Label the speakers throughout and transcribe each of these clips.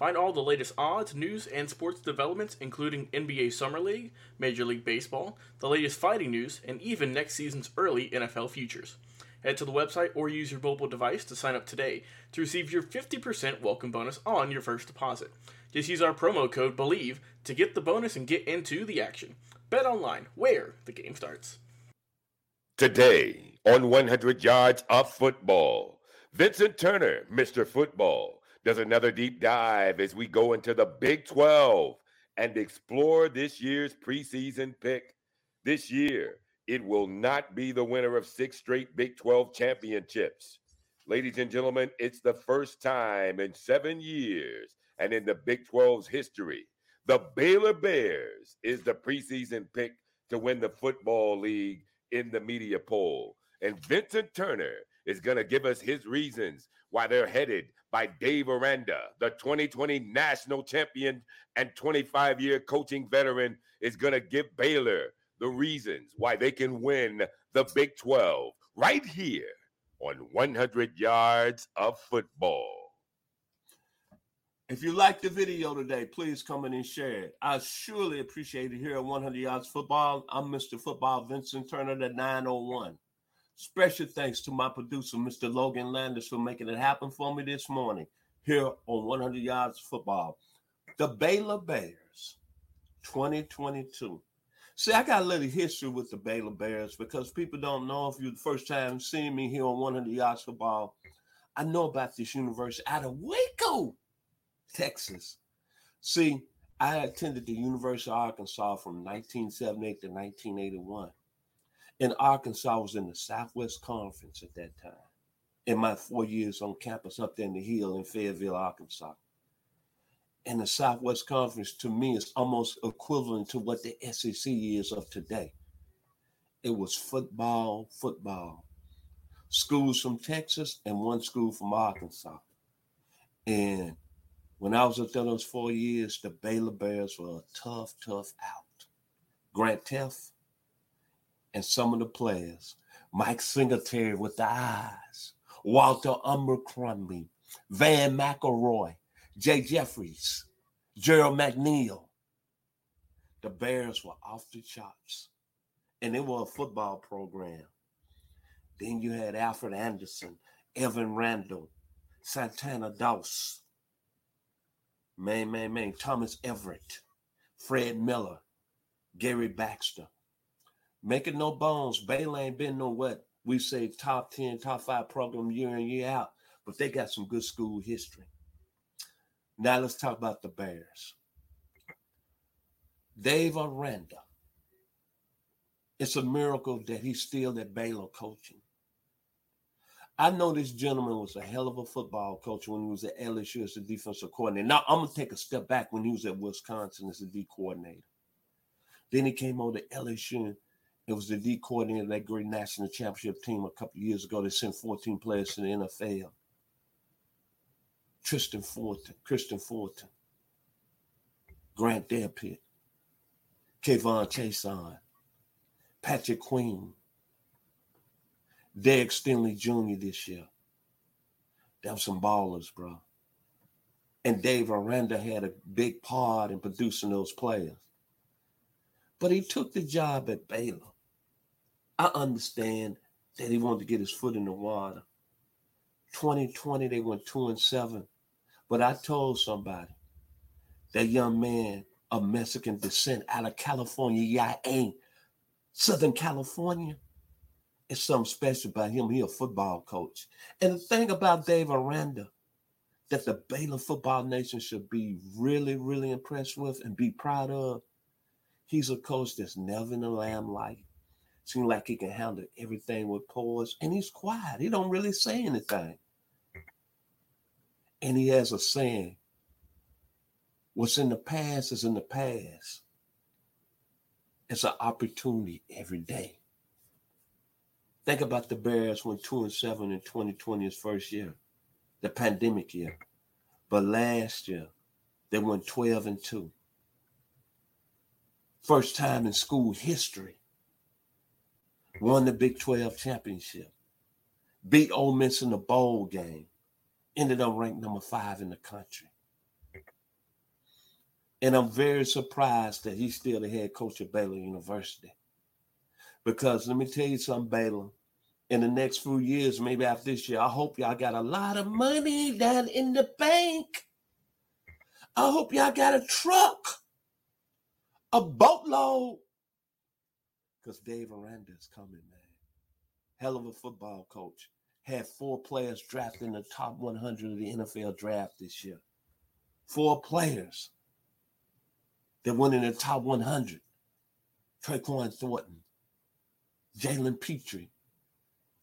Speaker 1: Find all the latest odds, news, and sports developments, including NBA Summer League, Major League Baseball, the latest fighting news, and even next season's early NFL futures. Head to the website or use your mobile device to sign up today to receive your 50% welcome bonus on your first deposit. Just use our promo code BELIEVE to get the bonus and get into the action. Bet online, where the game starts.
Speaker 2: Today on 100 Yards of Football, Vincent Turner, Mr. Football does another deep dive as we go into the Big 12 and explore this year's preseason pick. This year, it will not be the winner of six straight Big 12 championships. Ladies and gentlemen, it's the first time in seven years and in the Big 12's history, the Baylor Bears is the preseason pick to win the football league in the media poll. And Vincent Turner is going to give us his reasons why they're headed by Dave Aranda, the 2020 national champion and 25 year coaching veteran, is going to give Baylor the reasons why they can win the Big 12 right here on 100 Yards of Football.
Speaker 3: If you like the video today, please come in and share it. I surely appreciate it here at 100 Yards Football. I'm Mr. Football Vincent Turner, the 901. Special thanks to my producer, Mr. Logan Landers, for making it happen for me this morning here on 100 Yards Football. The Baylor Bears 2022. See, I got a little history with the Baylor Bears because people don't know if you're the first time seeing me here on 100 Yards Football. I know about this university out of Waco, Texas. See, I attended the University of Arkansas from 1978 to 1981 in Arkansas, was in the Southwest Conference at that time. In my four years on campus up there in the hill in Fayetteville, Arkansas. And the Southwest Conference to me is almost equivalent to what the SEC is of today. It was football, football. Schools from Texas and one school from Arkansas. And when I was up there those four years, the Baylor Bears were a tough, tough out. Grant Teaff, and some of the players. Mike Singletary with the eyes, Walter Abercrombie, Vann McElroy, Jay Jeffries, Gerald McNeil. The Bears were off the charts, and they were a football program. Then you had Alfred Anderson, Evan Randall, Santana Dotson, man, man, man, Thomas Everett, Fred Miller, Gary Baxter, Making no bones, Baylor ain't been no what we say top 10, top five program year in, year out, but they got some good school history. Now let's talk about the Bears. Dave Aranda. It's a miracle that he's still at Baylor coaching. I know this gentleman was a hell of a football coach when he was at LSU as a defensive coordinator. Now I'm gonna take a step back when he was at Wisconsin as a D coordinator. Then he came over to LSU it was the D coordinator of that great national championship team a couple years ago. They sent 14 players to the NFL. Tristan Fulton, Christian Fulton, Grant Delpit, K'Von Chaisson, Patrick Queen, Derek Stingley Jr. this year. Were some ballers, bro. And Dave Aranda had a big part in producing those players. But he took the job at Baylor. I understand that he wanted to get his foot in the water. 2020, they went two and seven. But I told somebody, that young man of Mexican descent out of California, yeah, ain't Southern California. It's something special about him. He a football coach. And the thing about Dave Aranda that the Baylor football nation should be really, really impressed with and be proud of, he's a coach that's never in the limelight. Seems like he can handle everything with poise, and he's quiet. He don't really say anything. And he has a saying, what's in the past is in the past. It's an opportunity every day. Think about the Bears when two and seven in 2020 is first year, the pandemic year. But last year, they went 12 and 2. First time in school history. Won the Big 12 championship. Beat Ole Miss in the bowl game. Ended up ranked number five in the country. And I'm very surprised that he's still the head coach at Baylor University. Because let me tell you something, Baylor. In the next few years, maybe after this year, I hope y'all got a lot of money down in the bank. I hope y'all got a truck, a boatload. Because Dave Aranda is coming, man. Hell of a football coach. Had four players drafted in the top 100 of the NFL draft this year. Four players that went in the top 100. Tyquan Thornton, Jalen Pitre,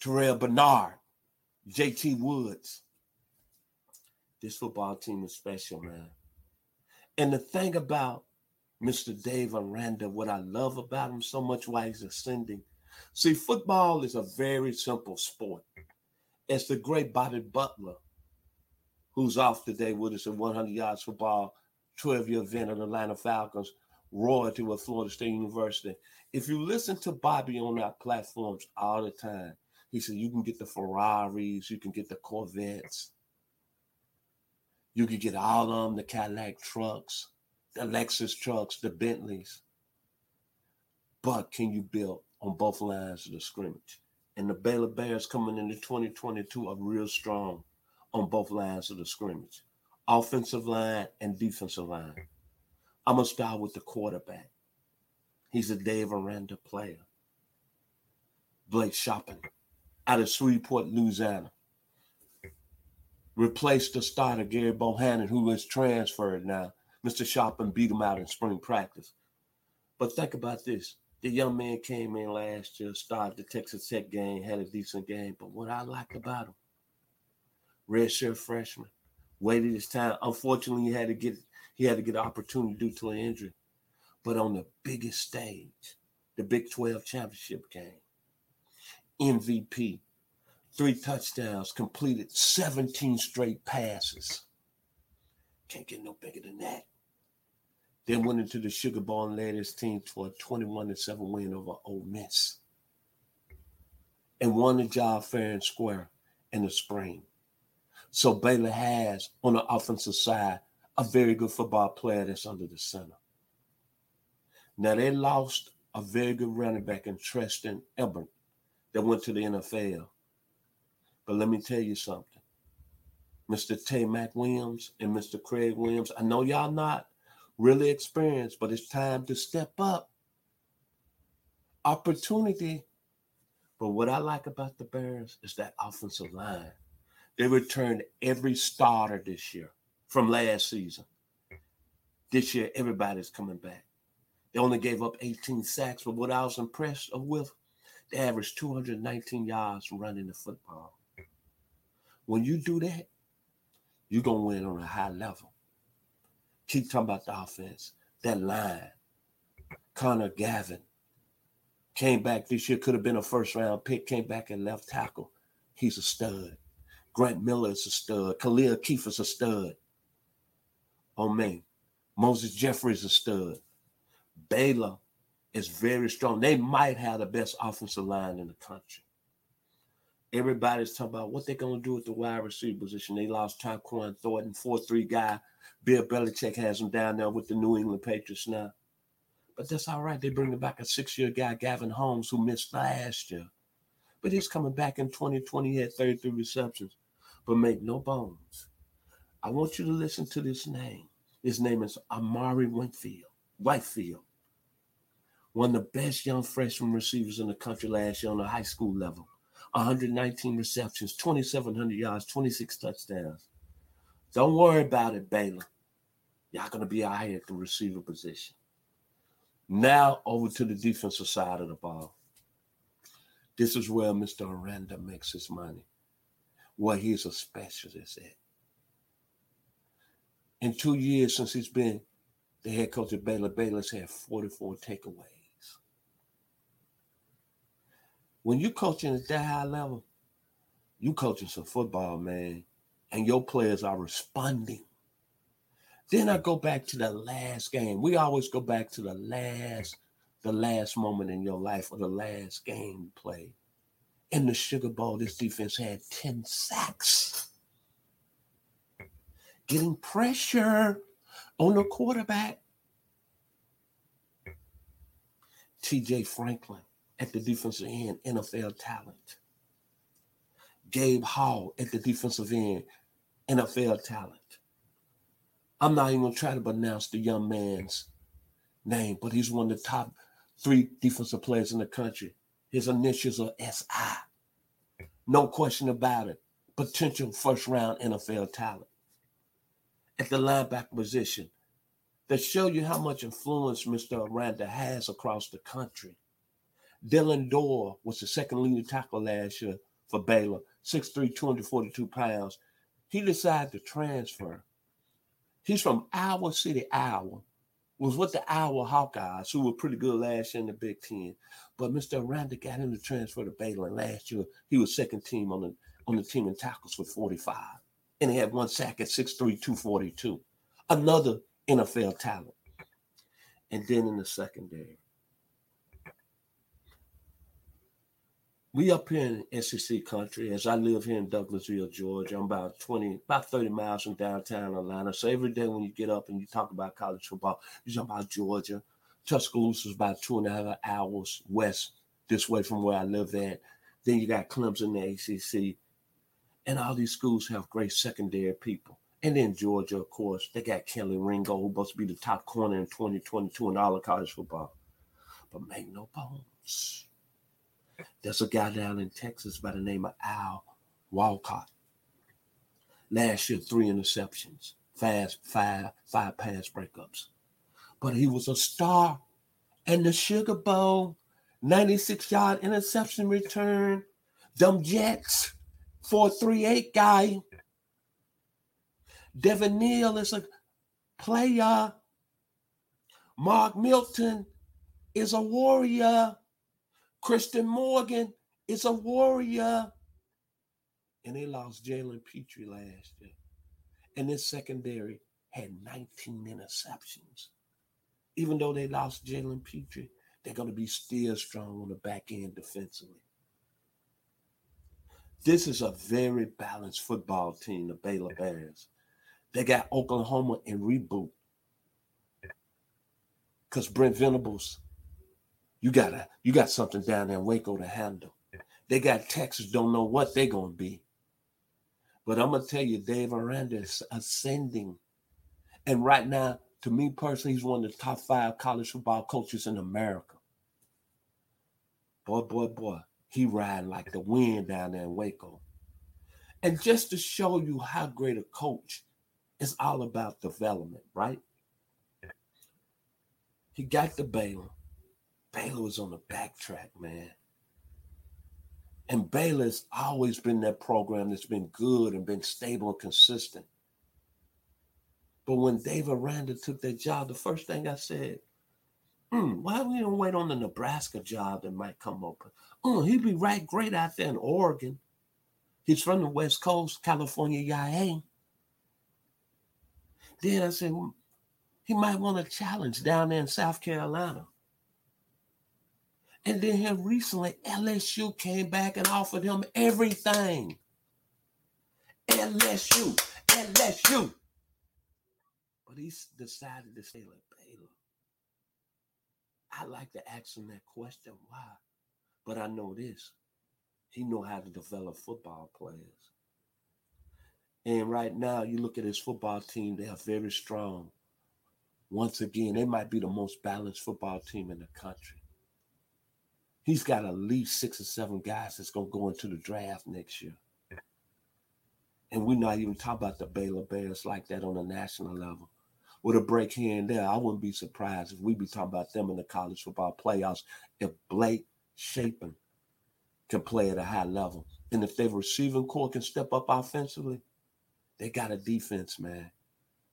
Speaker 3: Terrell Bernard, JT Woods. This football team is special, man. And the thing about Mr. Dave Aranda, what I love about him so much why he's ascending. See, football is a very simple sport. It's the great Bobby Butler, who's off today with us at 100 yards football 12 year event of the Atlanta Falcons, royalty with Florida State University. If you listen to Bobby on our platforms all the time, he said you can get the Ferraris, you can get the Corvettes, you can get all of them, the Cadillac trucks, the Lexus trucks, the Bentleys. But can you build on both lines of the scrimmage? And the Baylor Bears coming into 2022 are real strong on both lines of the scrimmage offensive line and defensive line. I'm going to start with the quarterback. He's a Dave Aranda player. Blake Shapen out of Shreveport, Louisiana. Replaced the starter, Gary Bohanon, who is transferred now. Mr. Shapen beat him out in spring practice. But think about this. The young man came in last year, started the Texas Tech game, had a decent game. But what I like about him, redshirt freshman, waited his time. Unfortunately, he had to get he had to get an opportunity due to an injury. But on the biggest stage, the Big 12 championship game, MVP, three touchdowns, completed 17 straight passes. Can't get no bigger than that. Then went into the Sugar Bowl and led his team to a 21 7 win over Ole Miss. And won the job fair and square in the spring. So Baylor has on the offensive side a very good football player that's under the center. Now they lost a very good running back in Trestan Ebner that went to the NFL. But let me tell you something. Mr. Taye McWilliams and Mr. Craig Williams, I know y'all not really experienced, but it's time to step up. Opportunity. But what I like about the Bears is that offensive line. They returned every starter this year from last season. This year, everybody's coming back. They only gave up 18 sacks, but what I was impressed with, they averaged 219 yards running the football. When you do that, you're going to win on a high level. Keep talking about the offense, that line. Connor Galvin came back this year, could have been a first round pick, came back at left tackle. He's a stud. Grant Miller is a stud. Khalil Keith is a stud. Oh man. Moses Jeffrey is a stud. Baylor is very strong. They might have the best offensive line in the country. Everybody's talking about what they're going to do with the wide receiver position. They lost Tyquan Thornton, 4 3 guy. Bill Belichick has him down there with the New England Patriots now. But that's all right. They bring back a six year guy, Gavin Holmes, who missed last year. But he's coming back in 2020. He had 33 receptions. But make no bones. I want you to listen to this name. His name is Amari Whitefield. Whitefield. One of the best young freshman receivers in the country last year on the high school level. 119 receptions, 2,700 yards, 26 touchdowns. Don't worry about it, Baylor. Y'all going to be out here at the receiver position. Now over to the defensive side of the ball. This is where Mr. Aranda makes his money, where he's a specialist at. In two years since he's been the head coach of Baylor, Baylor's had 44 takeaways. When you're coaching at that high level, you coaching some football, man, and your players are responding. Then I go back to the last game. We always go back to the last, the last moment in your life or the last game played. In the Sugar Bowl, this defense had 10 sacks. Getting pressure on the quarterback. TJ Franklin at the defensive end, NFL talent. Gabe Hall at the defensive end, NFL talent. I'm not even gonna try to pronounce the young man's name, but he's one of the top three defensive players in the country. His initials are SI. No question about it. Potential first round NFL talent. At the linebacker position, that show you how much influence Mr. Aranda has across the country. Dillon Doyle was the second leading tackle last year for Baylor, 6'3, 242 pounds. He decided to transfer. He's from Iowa City, Iowa. Was with the Iowa Hawkeyes, who were pretty good last year in the Big Ten. But Mr. Aranda got him to transfer to Baylor. last year, he was second team on the on the team in tackles with 45. And he had one sack at 6'3, 242. Another NFL talent. And then in the secondary, we up here in SEC country, as I live here in Douglasville, Georgia. I'm about 20, about 30 miles from downtown Atlanta. So every day when you get up and you talk about college football, you talk about Georgia. Tuscaloosa is about two and a half hours west this way from where I live at. Then you got Clemson, the ACC. And all these schools have great secondary people. And then Georgia, of course, they got Kelee Ringo, who's supposed to be the top corner in 2022 in all of college football. But make no bones there's a guy down in Texas by the name of Al Walcott. Last year, three interceptions, fast five, five pass breakups. But he was a star. And the Sugar Bowl, 96 yard interception return, them Jets, 438 guy. Devin Neal is a player. Mark Milton is a warrior. Christian Morgan is a warrior. And they lost Jalen Pitre last year. And this secondary had 19 interceptions. Even though they lost Jalen Pitre, they're going to be still strong on the back end defensively. This is a very balanced football team, the Baylor Bears. They got Oklahoma in reboot because Brent Venables you got a you got something down there in Waco to handle. They got Texas, don't know what they're gonna be. But I'm gonna tell you, Dave Aranda is ascending. And right now, to me personally, he's one of the top five college football coaches in America. Boy, boy, boy, he riding like the wind down there in Waco. And just to show you how great a coach is all about development, right? He got the Baylor. Baylor was on the backtrack, man. And Baylor's always been that program that's been good and been stable and consistent. But when Dave Aranda took that job, the first thing I said, hmm, why don't we don't wait on the Nebraska job that might come open? Oh, hmm, he'd be right great out there in Oregon. He's from the West Coast, California, YA. Eh? Then I said, well, he might want a challenge down there in South Carolina. And then here recently, LSU came back and offered him everything. LSU, LSU. But he decided to stay at Baylor. I like to ask him that question, why? But I know this. He know how to develop football players. And right now, you look at his football team, they are very strong. Once again, they might be the most balanced football team in the country. He's got at least six or seven guys that's going to go into the draft next year. And we're not even talking about the Baylor Bears like that on a national level. With a break here and there, I wouldn't be surprised if we be talking about them in the college football playoffs if Blake Shapen can play at a high level. And if their receiving core can step up offensively, they got a defense, man.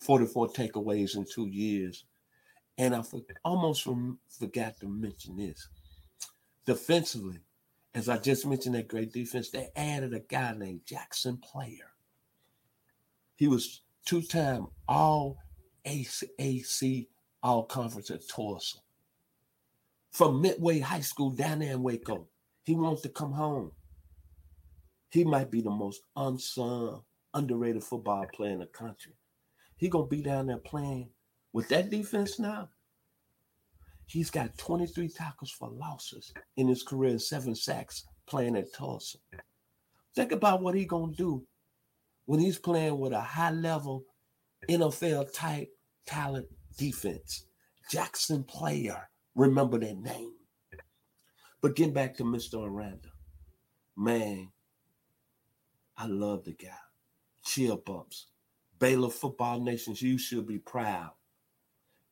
Speaker 3: 44 takeaways in two years. And I for, almost forgot to mention this. Defensively, as I just mentioned that great defense, they added a guy named Jaxon Player. He was two-time all AAC all conference at Tulsa. From Midway High School down there in Waco. He wants to come home. He might be the most unsung, underrated football player in the country. He gonna be down there playing with that defense now. He's got 23 tackles for losses in his career, and seven sacks playing at Tulsa. Think about what he gonna do when he's playing with a high level NFL type talent defense. Jaxon player, remember that name. But getting back to Mr. Aranda, man, I love the guy. Chill bumps. Baylor Football Nations, you should be proud.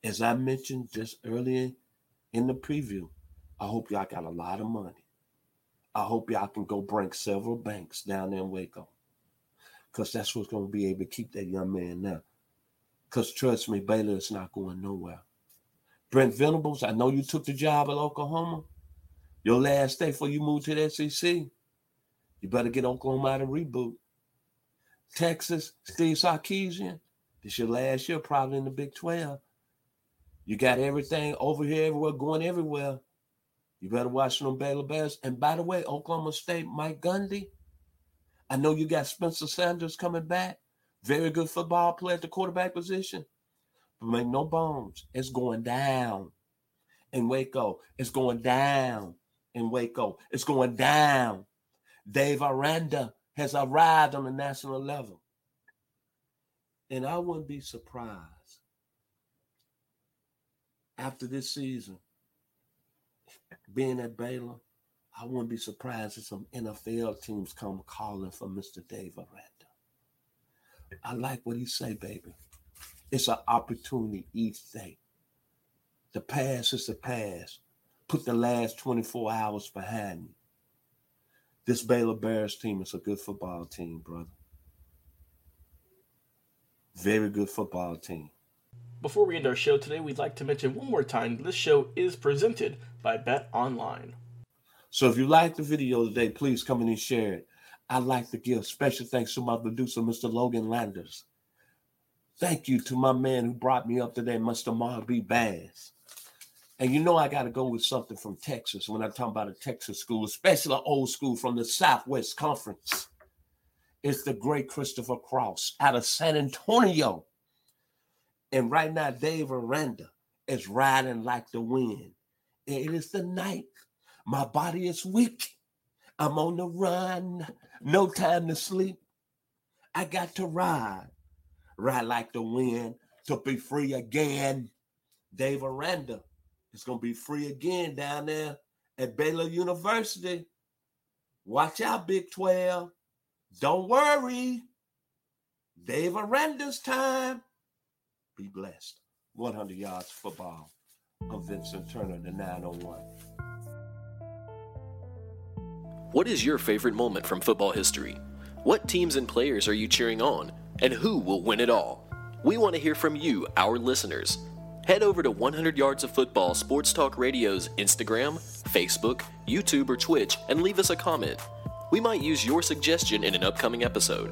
Speaker 3: As I mentioned just earlier in the preview, I hope y'all got a lot of money. I hope y'all can go break several banks down there in Waco. Because that's what's going to be able to keep that young man now. Because trust me, Baylor is not going nowhere. Brent Venables, I know you took the job at Oklahoma. Your last day before you moved to the SEC, you better get Oklahoma out of reboot. Texas, Steve Sarkisian, this your last year probably in the Big 12. You got everything over here, everywhere, going everywhere. You better watch them Baylor Bears. And by the way, Oklahoma State, Mike Gundy. I know you got Spencer Sanders coming back. Very good football player at the quarterback position. But make no bones, it's going down in Waco. It's going down in Waco. It's going down. Dave Aranda has arrived on the national level. And I wouldn't be surprised after this season, being at Baylor, I wouldn't be surprised if some NFL teams come calling for Mr. Dave Aranda. I like what he say, baby. It's an opportunity each day. The past is the past. Put the last 24 hours behind me. This Baylor Bears team is a good football team, brother. Very good football team.
Speaker 1: Before we end our show today, we'd like to mention one more time this show is presented by Bet Online.
Speaker 3: So if you like the video today, please come in and share it. I'd like to give special thanks to my producer, Mr. Logan Landers. Thank you to my man who brought me up today, Mr. Mark B. Bass. And you know I got to go with something from Texas when I talk about a Texas school, especially an old school from the Southwest Conference. It's the great Christopher Cross out of San Antonio. And right now, Dave Aranda is riding like the wind. It is the night. My body is weak. I'm on the run. No time to sleep. I got to ride, ride like the wind to be free again. Dave Aranda is going to be free again down there at Baylor University. Watch out, Big 12. Don't worry. Dave Aranda's time. Be blessed. 100 yards football. I'm Vincent Turner, the 901.
Speaker 4: What is your favorite moment from football history? What teams and players are you cheering on? And who will win it all? We want to hear from you, our listeners. Head over to 100 Yards of Football Sports Talk Radio's Instagram, Facebook, YouTube, or Twitch and leave us a comment. We might use your suggestion in an upcoming episode.